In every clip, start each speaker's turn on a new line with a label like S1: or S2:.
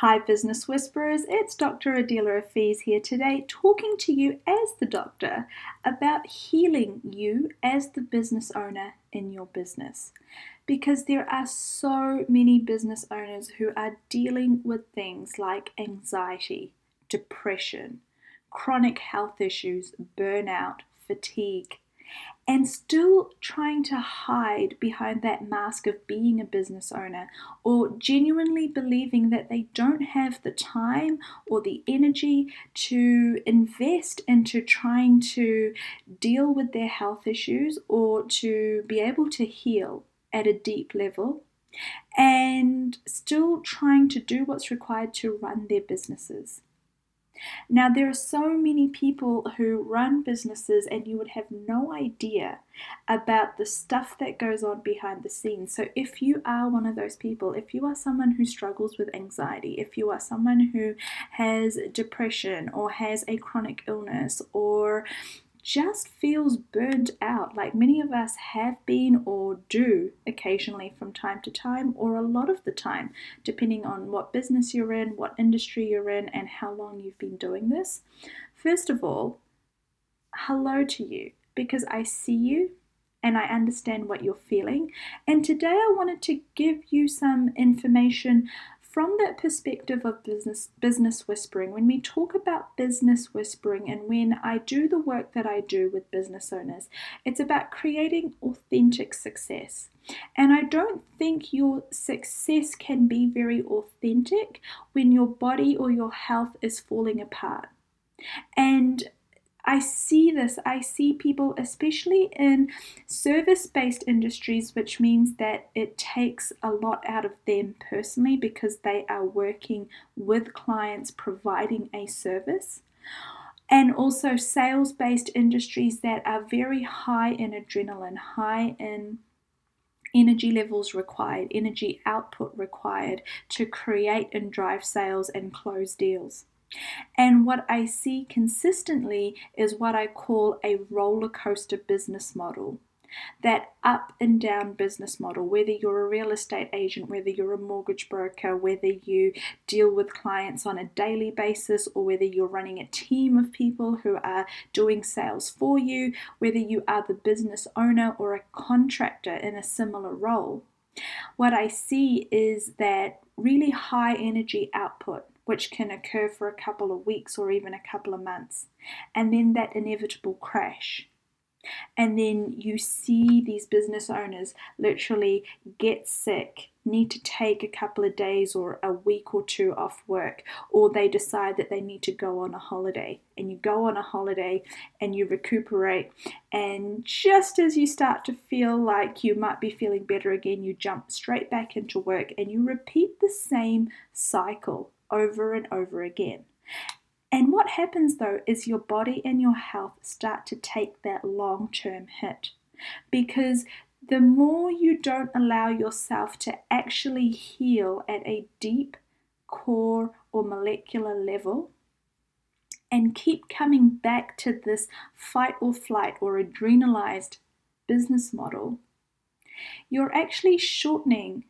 S1: Hi, Business Whisperers. It's Dr. Adela Afiz here today, talking to you as the doctor about healing you as the business owner in your business. Because there are so many business owners who are dealing with things like anxiety, depression, chronic health issues, burnout, fatigue, and still trying to hide behind that mask of being a business owner or genuinely believing that they don't have the time or the energy to invest into trying to deal with their health issues or to be able to heal at a deep level and still trying to do what's required to run their businesses. Now, there are so many people who run businesses, and you would have no idea about the stuff that goes on behind the scenes. So, if you are one of those people, if you are someone who struggles with anxiety, if you are someone who has depression or has a chronic illness or just feels burnt out, like many of us have been or do occasionally from time to time, or a lot of the time, depending on what business you're in, what industry you're in, and how long you've been doing this. First of all, hello to you because I see you and I understand what you're feeling. And today I wanted to give you some information from that perspective of business business whispering when we talk about business whispering and when I do the work that I do with business owners it's about creating authentic success. And I don't think your success can be very authentic when your body or your health is falling apart. And I see this. I see people, especially in service based industries, which means that it takes a lot out of them personally because they are working with clients providing a service. And also sales based industries that are very high in adrenaline, high in energy levels required, energy output required to create and drive sales and close deals. And what I see consistently is what I call a roller coaster business model. That up and down business model, whether you're a real estate agent, whether you're a mortgage broker, whether you deal with clients on a daily basis, or whether you're running a team of people who are doing sales for you, whether you are the business owner or a contractor in a similar role, what I see is that really high energy output which can occur for a couple of weeks or even a couple of months, and then that inevitable crash. And then you see these business owners literally get sick, need to take a couple of days or a week or two off work, or they decide that they need to go on a holiday. And you go on a holiday and you recuperate. And just as you start to feel like you might be feeling better again, you jump straight back into work and you repeat the same cycle over and over again. And what happens though is your body and your health start to take that long term hit because the more you don't allow yourself to actually heal at a deep core or molecular level and keep coming back to this fight or flight or adrenalized business model, you're actually shortening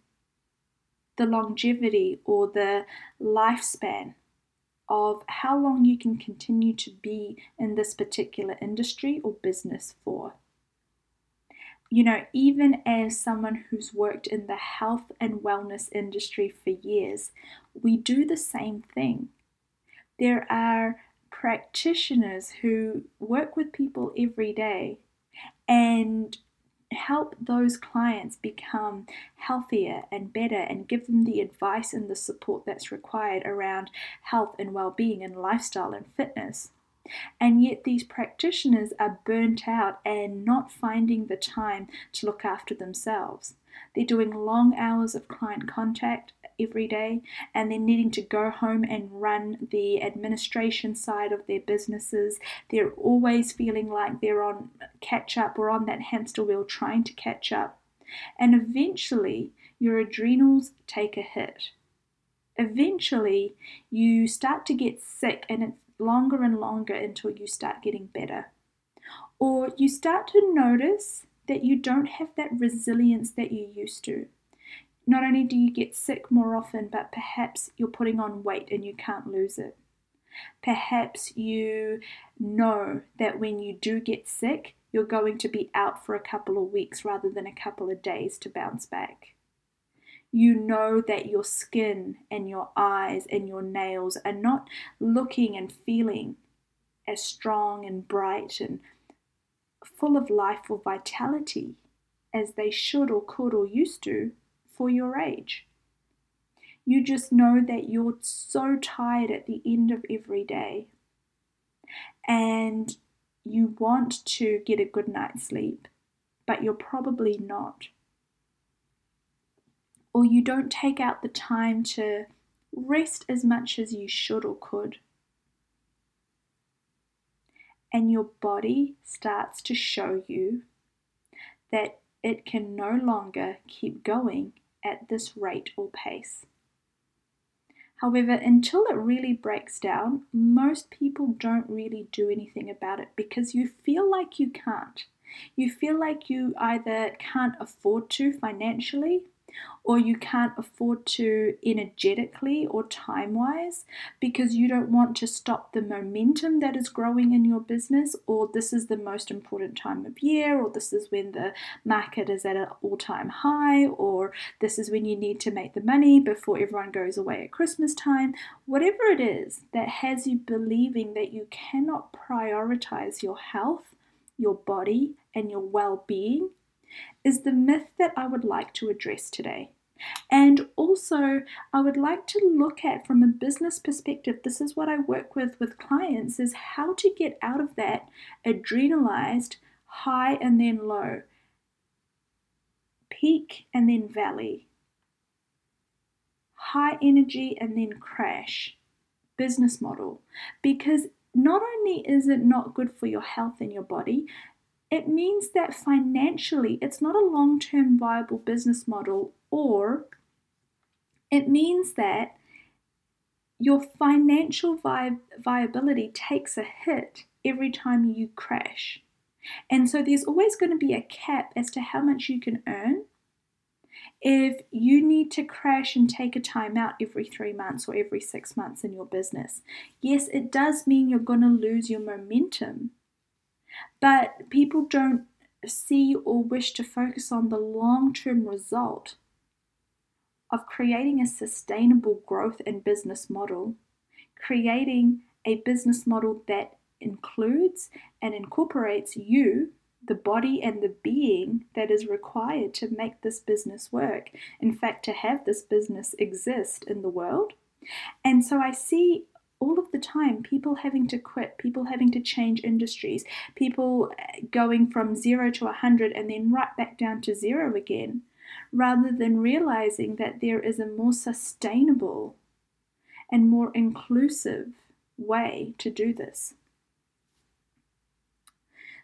S1: the longevity or the lifespan of how long you can continue to be in this particular industry or business for. You know, even as someone who's worked in the health and wellness industry for years, we do the same thing. There are practitioners who work with people every day and help those clients become healthier and better and give them the advice and the support that's required around health and well-being and lifestyle and fitness. And yet, these practitioners are burnt out and not finding the time to look after themselves. They're doing long hours of client contact every day and they're needing to go home and run the administration side of their businesses. They're always feeling like they're on catch up or on that hamster wheel trying to catch up. And eventually, your adrenals take a hit. Eventually, you start to get sick, and it's longer and longer until you start getting better. Or you start to notice that you don't have that resilience that you used to Not only do you get sick more often, but perhaps you're putting on weight and you can't lose it. Perhaps you know that when you do get sick, you're going to be out for a couple of weeks rather than a couple of days to bounce back. You know that your skin and your eyes and your nails are not looking and feeling as strong and bright and full of life or vitality as they should or could or used to for your age. You just know that you're so tired at the end of every day and you want to get a good night's sleep, but you're probably not. Or you don't take out the time to rest as much as you should or could. And your body starts to show you that it can no longer keep going at this rate or pace. However, until it really breaks down, most people don't really do anything about it because you feel like you can't. You feel like you either can't afford to financially or you can't afford to energetically or time wise because you don't want to stop the momentum that is growing in your business, or this is the most important time of year, or this is when the market is at an all time high, or this is when you need to make the money before everyone goes away at Christmas time. Whatever it is that has you believing that you cannot prioritize your health, your body, and your well being is the myth that I would like to address today. And also, I would like to look at from a business perspective, this is what I work with with clients is how to get out of that adrenalized high and then low, peak and then valley, high energy and then crash business model. Because not only is it not good for your health and your body, it means that financially it's not a long term viable business model, or it means that your financial vi- viability takes a hit every time you crash. And so there's always going to be a cap as to how much you can earn. If you need to crash and take a time out every three months or every six months in your business, yes, it does mean you're going to lose your momentum but people don't see or wish to focus on the long term result of creating a sustainable growth and business model, creating a business model that includes and incorporates you, the body and the being that is required to make this business work. In fact, to have this business exist in the world. And so I see all of the time people having to quit people having to change industries people uh, going from zero to a 100 and then right back down to zero again rather than realizing that there is a more sustainable and more inclusive way to do this.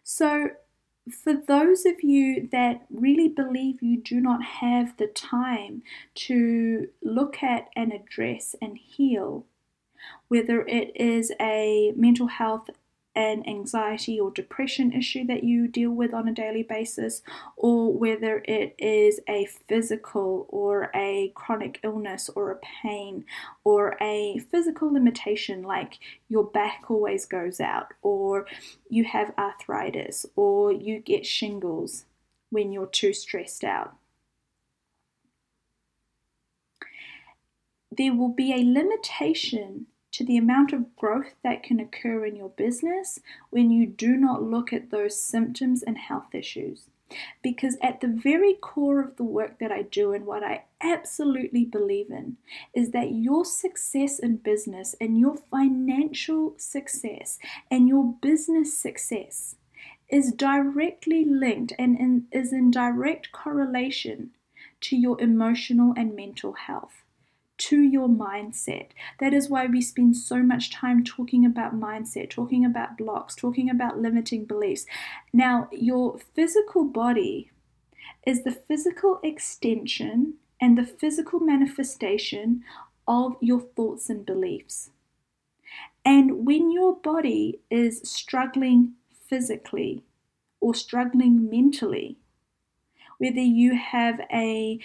S1: So for those of you that really believe you do not have the time to look at and address and heal whether it is a mental health and anxiety or depression issue that you deal with on a daily basis, or whether it is a physical or a chronic illness or a pain or a physical limitation like your back always goes out, or you have arthritis, or you get shingles when you're too stressed out. There will be a limitation to the amount of growth that can occur in your business when you do not look at those symptoms and health issues. Because at the very core of the work that I do and what I absolutely believe in is that your success in business and your financial success and your business success is directly linked and in, is in direct correlation to your emotional and mental health to your mindset. That is why we spend so much time talking about mindset, talking about blocks, talking about limiting beliefs. Now, your physical body is the physical extension and the physical manifestation of your thoughts and beliefs. And when your body is struggling physically or struggling mentally, whether you have a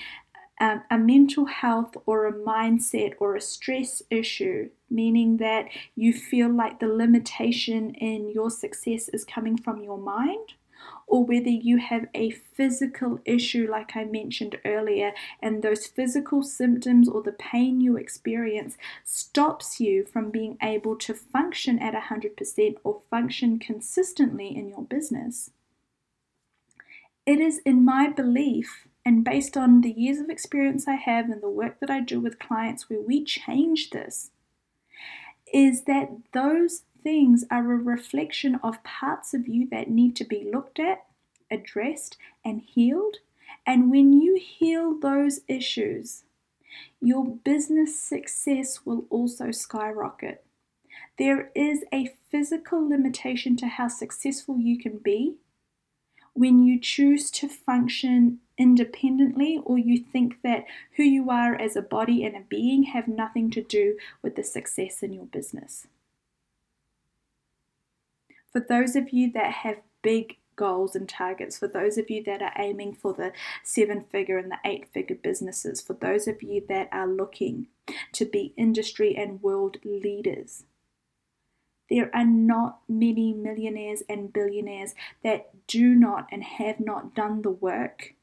S1: um, a mental health or a mindset or a stress issue, meaning that you feel like the limitation in your success is coming from your mind, or whether you have a physical issue, like I mentioned earlier, and those physical symptoms or the pain you experience stops you from being able to function at 100% or function consistently in your business. It is in my belief and based on the years of experience I have and the work that I do with clients where we change this, is that those things are a reflection of parts of you that need to be looked at, addressed, and healed. And when you heal those issues, your business success will also skyrocket. There is a physical limitation to how successful you can be when you choose to function independently or you think that who you are as a body and a being have nothing to do with the success in your business. For those of you that have big goals and targets, for those of you that are aiming for the seven figure and the eight figure businesses, for those of you that are looking to be industry and world leaders, there are not many millionaires and billionaires that do not and have not done the work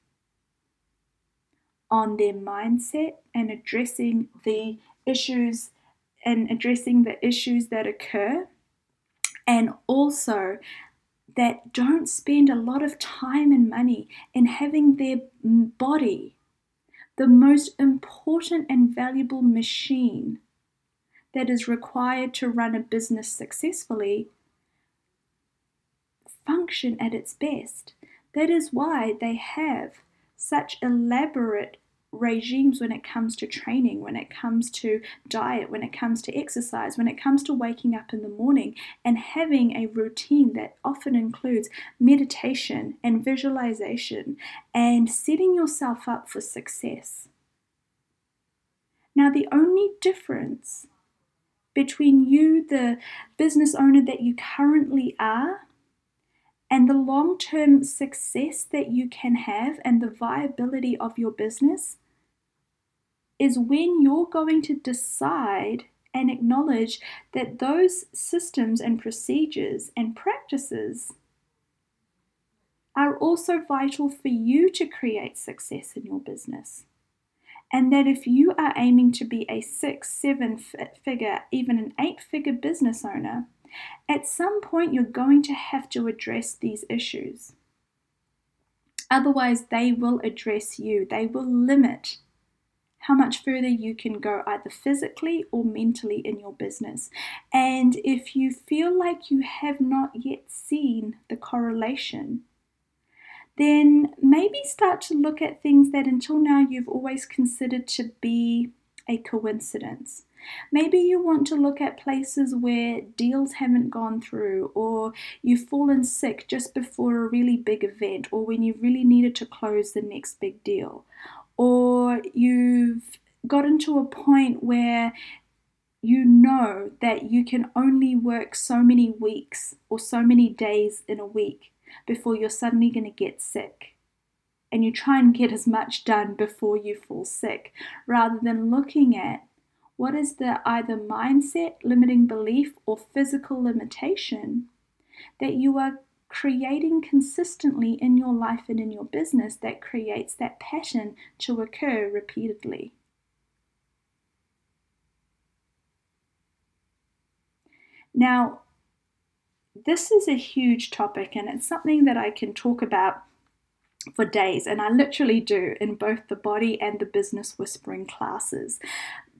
S1: on their mindset and addressing the issues and addressing the issues that occur. And also that don't spend a lot of time and money in having their body the most important and valuable machine that is required to run a business successfully function at its best. That is why they have such elaborate regimes when it comes to training, when it comes to diet, when it comes to exercise, when it comes to waking up in the morning and having a routine that often includes meditation and visualization and setting yourself up for success. Now, the only difference between you, the business owner that you currently are, and the long term success that you can have and the viability of your business is when you're going to decide and acknowledge that those systems and procedures and practices are also vital for you to create success in your business and that if you are aiming to be a six, seven figure, even an eight figure business owner, at some point you're going to have to address these issues. Otherwise, they will address you, they will limit how much further you can go, either physically or mentally, in your business. And if you feel like you have not yet seen the correlation, then maybe start to look at things that until now you've always considered to be a coincidence. Maybe you want to look at places where deals haven't gone through, or you've fallen sick just before a really big event, or when you really needed to close the next big deal, or you've gotten to a point where you know that you can only work so many weeks or so many days in a week before you're suddenly going to get sick. And you try and get as much done before you fall sick rather than looking at what is the either mindset, limiting belief, or physical limitation that you are creating consistently in your life and in your business that creates that pattern to occur repeatedly. Now, this is a huge topic and it's something that I can talk about for days, and I literally do in both the body and the business whispering classes.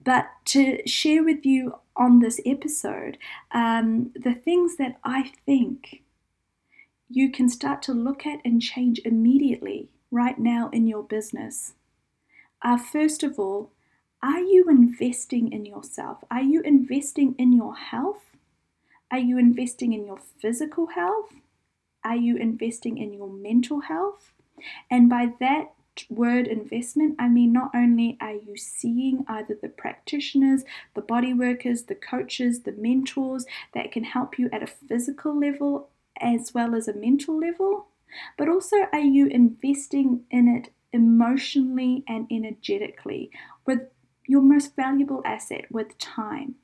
S1: But to share with you on this episode, um, the things that I think you can start to look at and change immediately right now in your business are first of all, are you investing in yourself? Are you investing in your health? Are you investing in your physical health? Are you investing in your mental health? And by that word investment, I mean not only are you seeing either the practitioners, the body workers, the coaches, the mentors that can help you at a physical level as well as a mental level, but also are you investing in it emotionally and energetically with your most valuable asset, with time.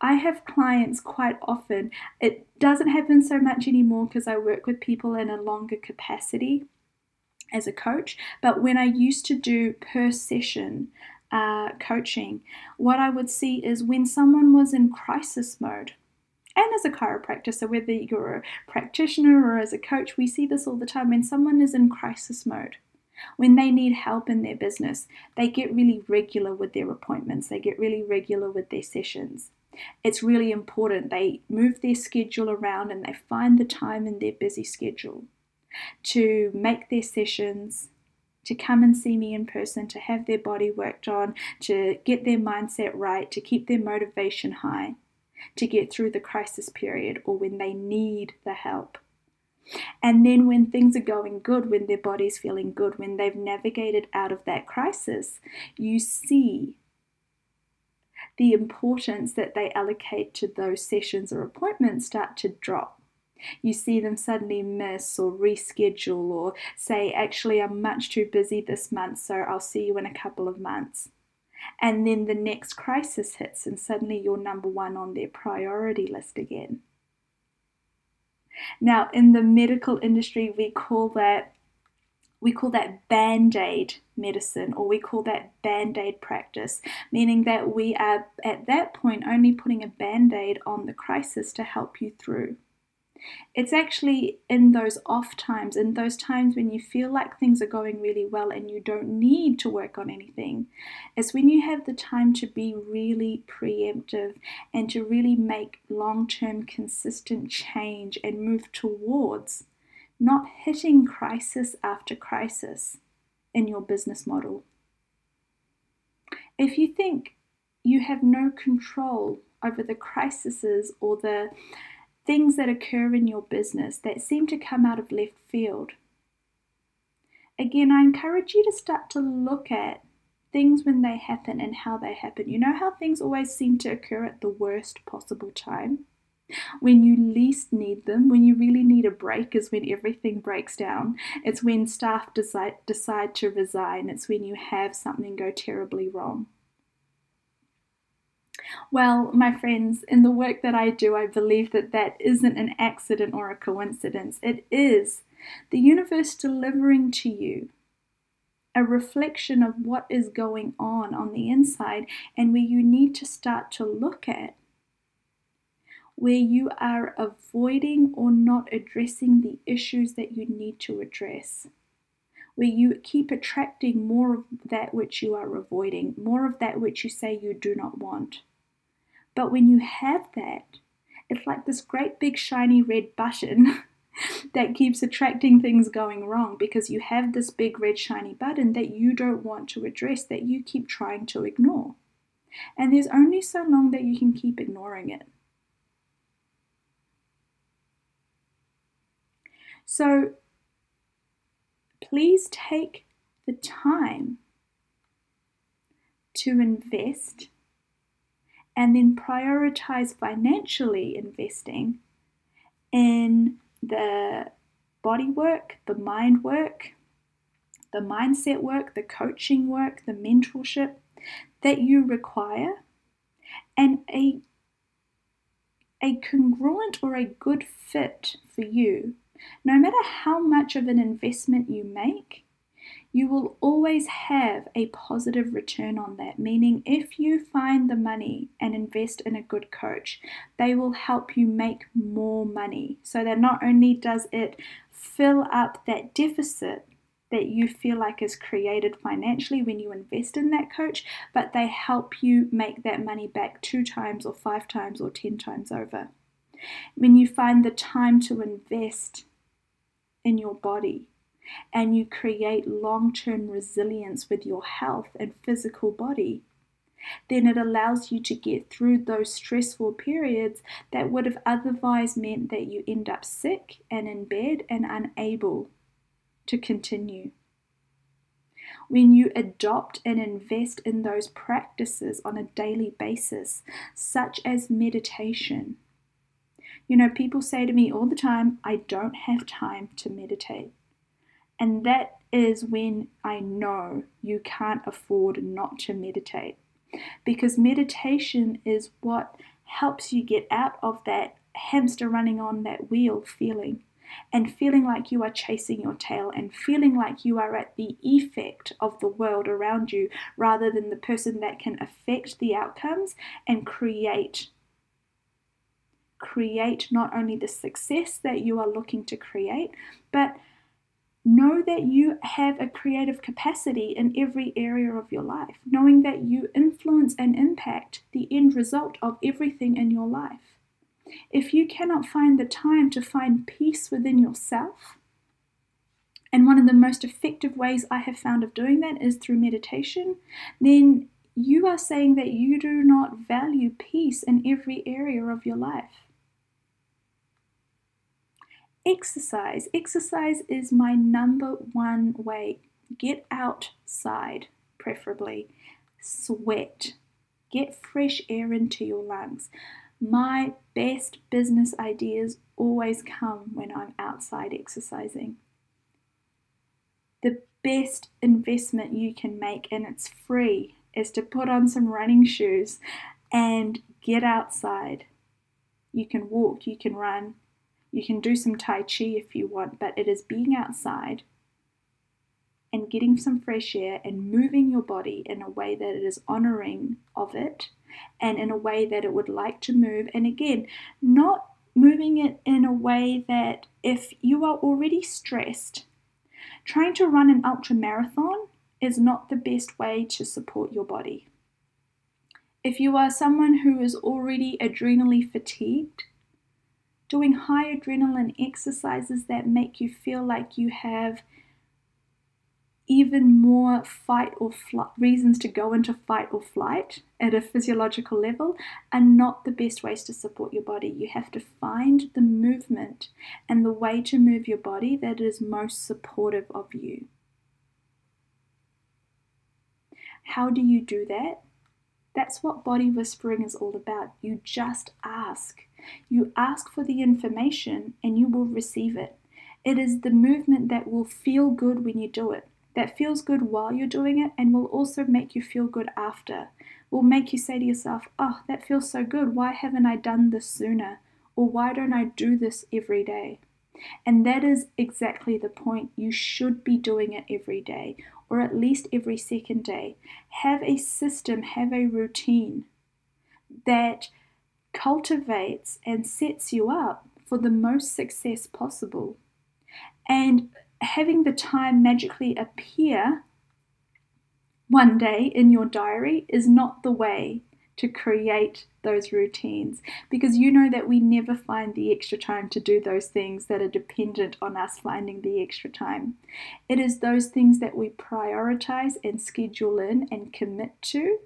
S1: I have clients quite often. It doesn't happen so much anymore because I work with people in a longer capacity as a coach. But when I used to do per session uh, coaching, what I would see is when someone was in crisis mode, and as a chiropractor, so whether you're a practitioner or as a coach, we see this all the time when someone is in crisis mode. When they need help in their business, they get really regular with their appointments, they get really regular with their sessions. It's really important they move their schedule around and they find the time in their busy schedule to make their sessions, to come and see me in person, to have their body worked on, to get their mindset right, to keep their motivation high, to get through the crisis period or when they need the help. And then when things are going good, when their body's feeling good, when they've navigated out of that crisis, you see the importance that they allocate to those sessions or appointments start to drop. You see them suddenly miss or reschedule or say, actually, I'm much too busy this month, so I'll see you in a couple of months. And then the next crisis hits, and suddenly you're number one on their priority list again. Now, in the medical industry, we call that we call that band aid medicine or we call that band aid practice, meaning that we are at that point only putting a band aid on the crisis to help you through. It's actually in those off times, in those times when you feel like things are going really well and you don't need to work on anything. It's when you have the time to be really preemptive and to really make long term consistent change and move towards not hitting crisis after crisis in your business model. If you think you have no control over the crises or the things that occur in your business that seem to come out of left field, again, I encourage you to start to look at things when they happen and how they happen. You know how things always seem to occur at the worst possible time? When you least need them, when you really need a break, is when everything breaks down. It's when staff decide, decide to resign. It's when you have something go terribly wrong. Well, my friends, in the work that I do, I believe that that isn't an accident or a coincidence. It is the universe delivering to you a reflection of what is going on on the inside and where you need to start to look at where you are avoiding or not addressing the issues that you need to address. Where you keep attracting more of that which you are avoiding, more of that which you say you do not want. But when you have that, it's like this great big shiny red button that keeps attracting things going wrong because you have this big red shiny button that you don't want to address, that you keep trying to ignore. And there's only so long that you can keep ignoring it. So please take the time to invest and then prioritize financially investing in the body work, the mind work, the mindset work, the coaching work, the mentorship that you require, and a, a congruent or a good fit for you. No matter how much of an investment you make, you will always have a positive return on that. Meaning, if you find the money and invest in a good coach, they will help you make more money. So that not only does it fill up that deficit that you feel like is created financially when you invest in that coach, but they help you make that money back two times or five times or ten times over. When you find the time to invest in your body and you create long term resilience with your health and physical body, then it allows you to get through those stressful periods that would have otherwise meant that you end up sick and in bed and unable to continue. When you adopt and invest in those practices on a daily basis, such as meditation, you know, people say to me all the time, I don't have time to meditate. And that is when I know you can't afford not to meditate. Because meditation is what helps you get out of that hamster running on that wheel feeling and feeling like you are chasing your tail and feeling like you are at the effect of the world around you rather than the person that can affect the outcomes and create create not only the success that you are looking to create but Know that you have a creative capacity in every area of your life, knowing that you influence and impact the end result of everything in your life. If you cannot find the time to find peace within yourself, and one of the most effective ways I have found of doing that is through meditation, then you are saying that you do not value peace in every area of your life. Exercise. Exercise is my number one way. Get outside, preferably. Sweat. Get fresh air into your lungs. My best business ideas always come when I'm outside exercising. The best investment you can make, and it's free, is to put on some running shoes and get outside. You can walk, you can run, you can do some Tai Chi if you want, but it is being outside and getting some fresh air and moving your body in a way that it is honoring of it and in a way that it would like to move. And again, not moving it in a way that if you are already stressed, trying to run an ultra marathon is not the best way to support your body. If you are someone who is already adrenally fatigued, doing high adrenaline exercises that make you feel like you have even more fight or flight reasons to go into fight or flight at a physiological level are not the best ways to support your body. You have to find the movement and the way to move your body that is most supportive of you. How do you do that? That's what body whispering is all about. You just ask. You ask for the information and you will receive it. It is the movement that will feel good when you do it, that feels good while you're doing it, and will also make you feel good after. Will make you say to yourself, Oh, that feels so good. Why haven't I done this sooner? Or why don't I do this every day? And that is exactly the point. You should be doing it every day, or at least every second day. Have a system, have a routine that cultivates and sets you up for the most success possible. And having the time magically appear one day in your diary is not the way to create those routines because you know that we never find the extra time to do those things that are dependent on us finding the extra time. It is those things that we prioritize and schedule in and commit to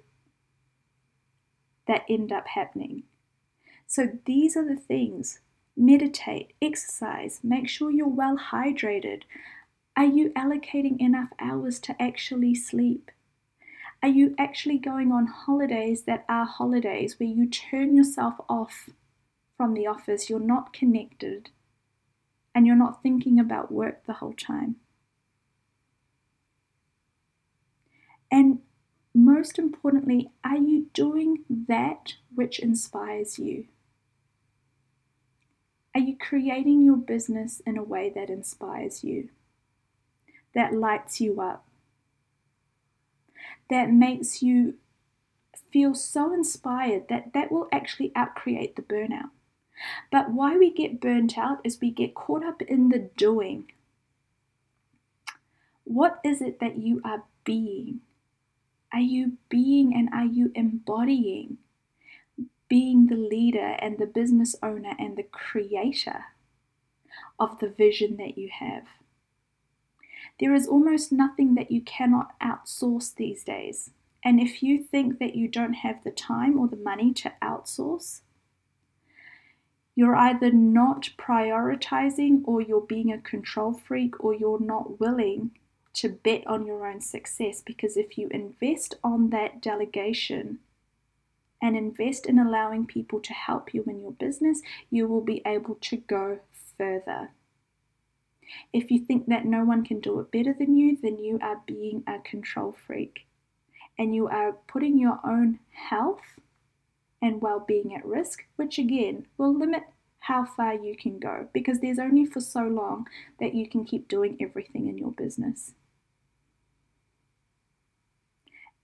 S1: that end up happening. So these are the things meditate, exercise, make sure you're well hydrated. Are you allocating enough hours to actually sleep? Are you actually going on holidays that are holidays where you turn yourself off from the office? You're not connected and you're not thinking about work the whole time. And most importantly, are you doing that which inspires you? Are you creating your business in a way that inspires you, that lights you up, that makes you feel so inspired that that will actually outcreate the burnout? But why we get burnt out is we get caught up in the doing. What is it that you are being? Are you being and are you embodying? Being the leader and the business owner and the creator of the vision that you have. There is almost nothing that you cannot outsource these days. And if you think that you don't have the time or the money to outsource, you're either not prioritizing or you're being a control freak or you're not willing to bet on your own success because if you invest on that delegation and invest in allowing people to help you in your business, you will be able to go further. If you think that no one can do it better than you, then you are being a control freak and you are putting your own health and well being at risk, which again will limit how far you can go because there's only for so long that you can keep doing everything in your business.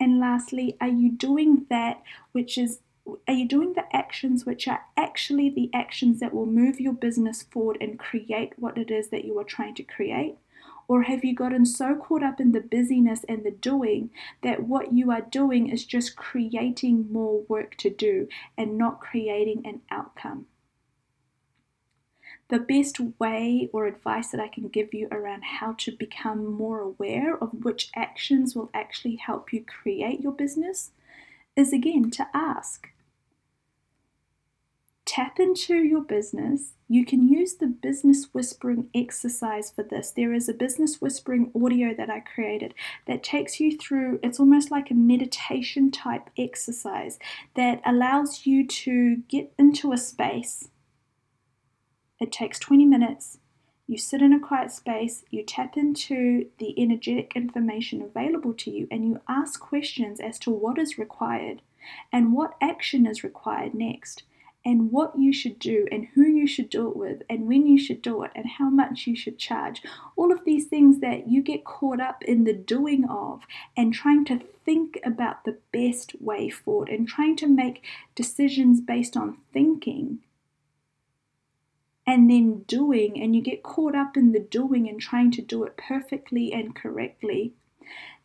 S1: And lastly, are you doing that which is are you doing the actions which are actually the actions that will move your business forward and create what it is that you are trying to create? Or have you gotten so caught up in the busyness and the doing that what you are doing is just creating more work to do and not creating an outcome? The best way or advice that I can give you around how to become more aware of which actions will actually help you create your business is again to ask tap into your business. You can use the business whispering exercise for this. There is a business whispering audio that I created that takes you through, it's almost like a meditation type exercise that allows you to get into a space. It takes 20 minutes. You sit in a quiet space, you tap into the energetic information available to you, and you ask questions as to what is required and what action is required next and what you should do and who you should do it with and when you should do it and how much you should charge. All of these things that you get caught up in the doing of and trying to think about the best way forward and trying to make decisions based on thinking and then doing, and you get caught up in the doing and trying to do it perfectly and correctly.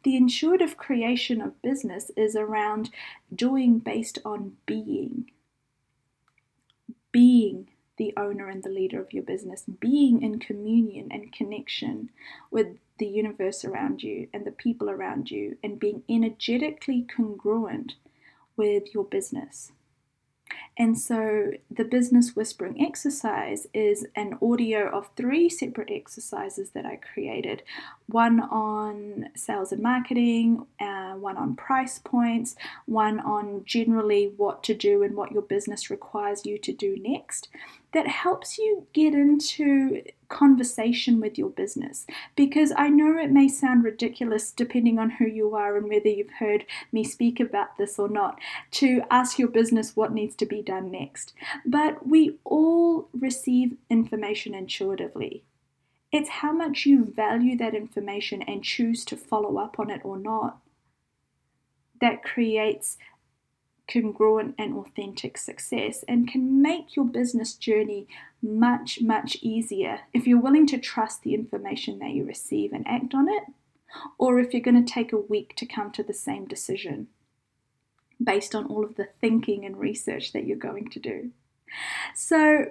S1: The intuitive creation of business is around doing based on being being the owner and the leader of your business, being in communion and connection with the universe around you and the people around you, and being energetically congruent with your business. And so the business whispering exercise is an audio of three separate exercises that I created. One on sales and marketing, uh, one on price points, one on generally what to do and what your business requires you to do next that helps you get into conversation with your business. Because I know it may sound ridiculous depending on who you are and whether you've heard me speak about this or not. To ask your business what needs to be done next. But we all receive information intuitively. It's how much you value that information and choose to follow up on it or not that creates congruent and authentic success and can make your business journey much, much easier if you're willing to trust the information that you receive and act on it, or if you're going to take a week to come to the same decision based on all of the thinking and research that you're going to do. So,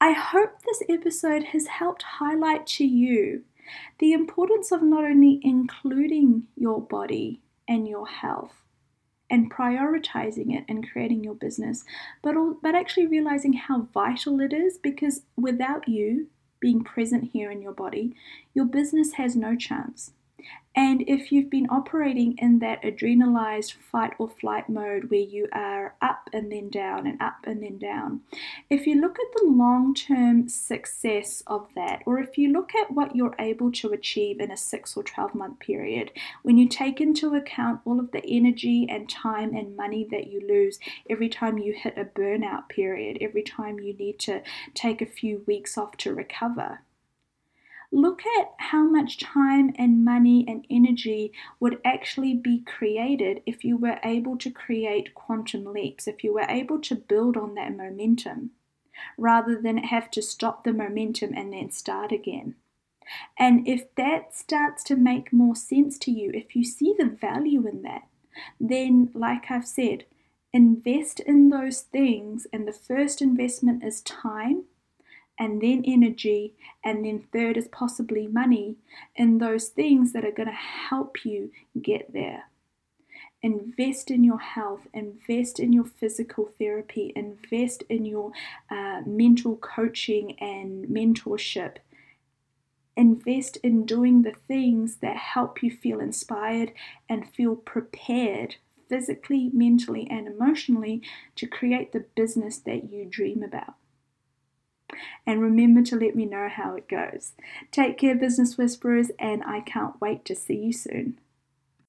S1: I hope this episode has helped highlight to you the importance of not only including your body and your health and prioritizing it and creating your business, but but actually realizing how vital it is because without you being present here in your body, your business has no chance. And if you've been operating in that adrenalized fight or flight mode where you are up and then down and up and then down, if you look at the long term success of that, or if you look at what you're able to achieve in a six or 12 month period, when you take into account all of the energy and time and money that you lose every time you hit a burnout period, every time you need to take a few weeks off to recover look at how much time and money and energy would actually be created if you were able to create quantum leaps, if you were able to build on that momentum rather than have to stop the momentum and then start again. And if that starts to make more sense to you, if you see the value in that, then, like I've said, invest in those things. And the first investment is time and then energy, and then third is possibly money in those things that are going to help you get there. Invest in your health, invest in your physical therapy, invest in your uh, mental coaching and mentorship. Invest in doing the things that help you feel inspired and feel prepared physically, mentally, and emotionally to create the business that you dream about. And remember to let me know how it goes. Take care, Business Whisperers, and I can't wait to see you soon.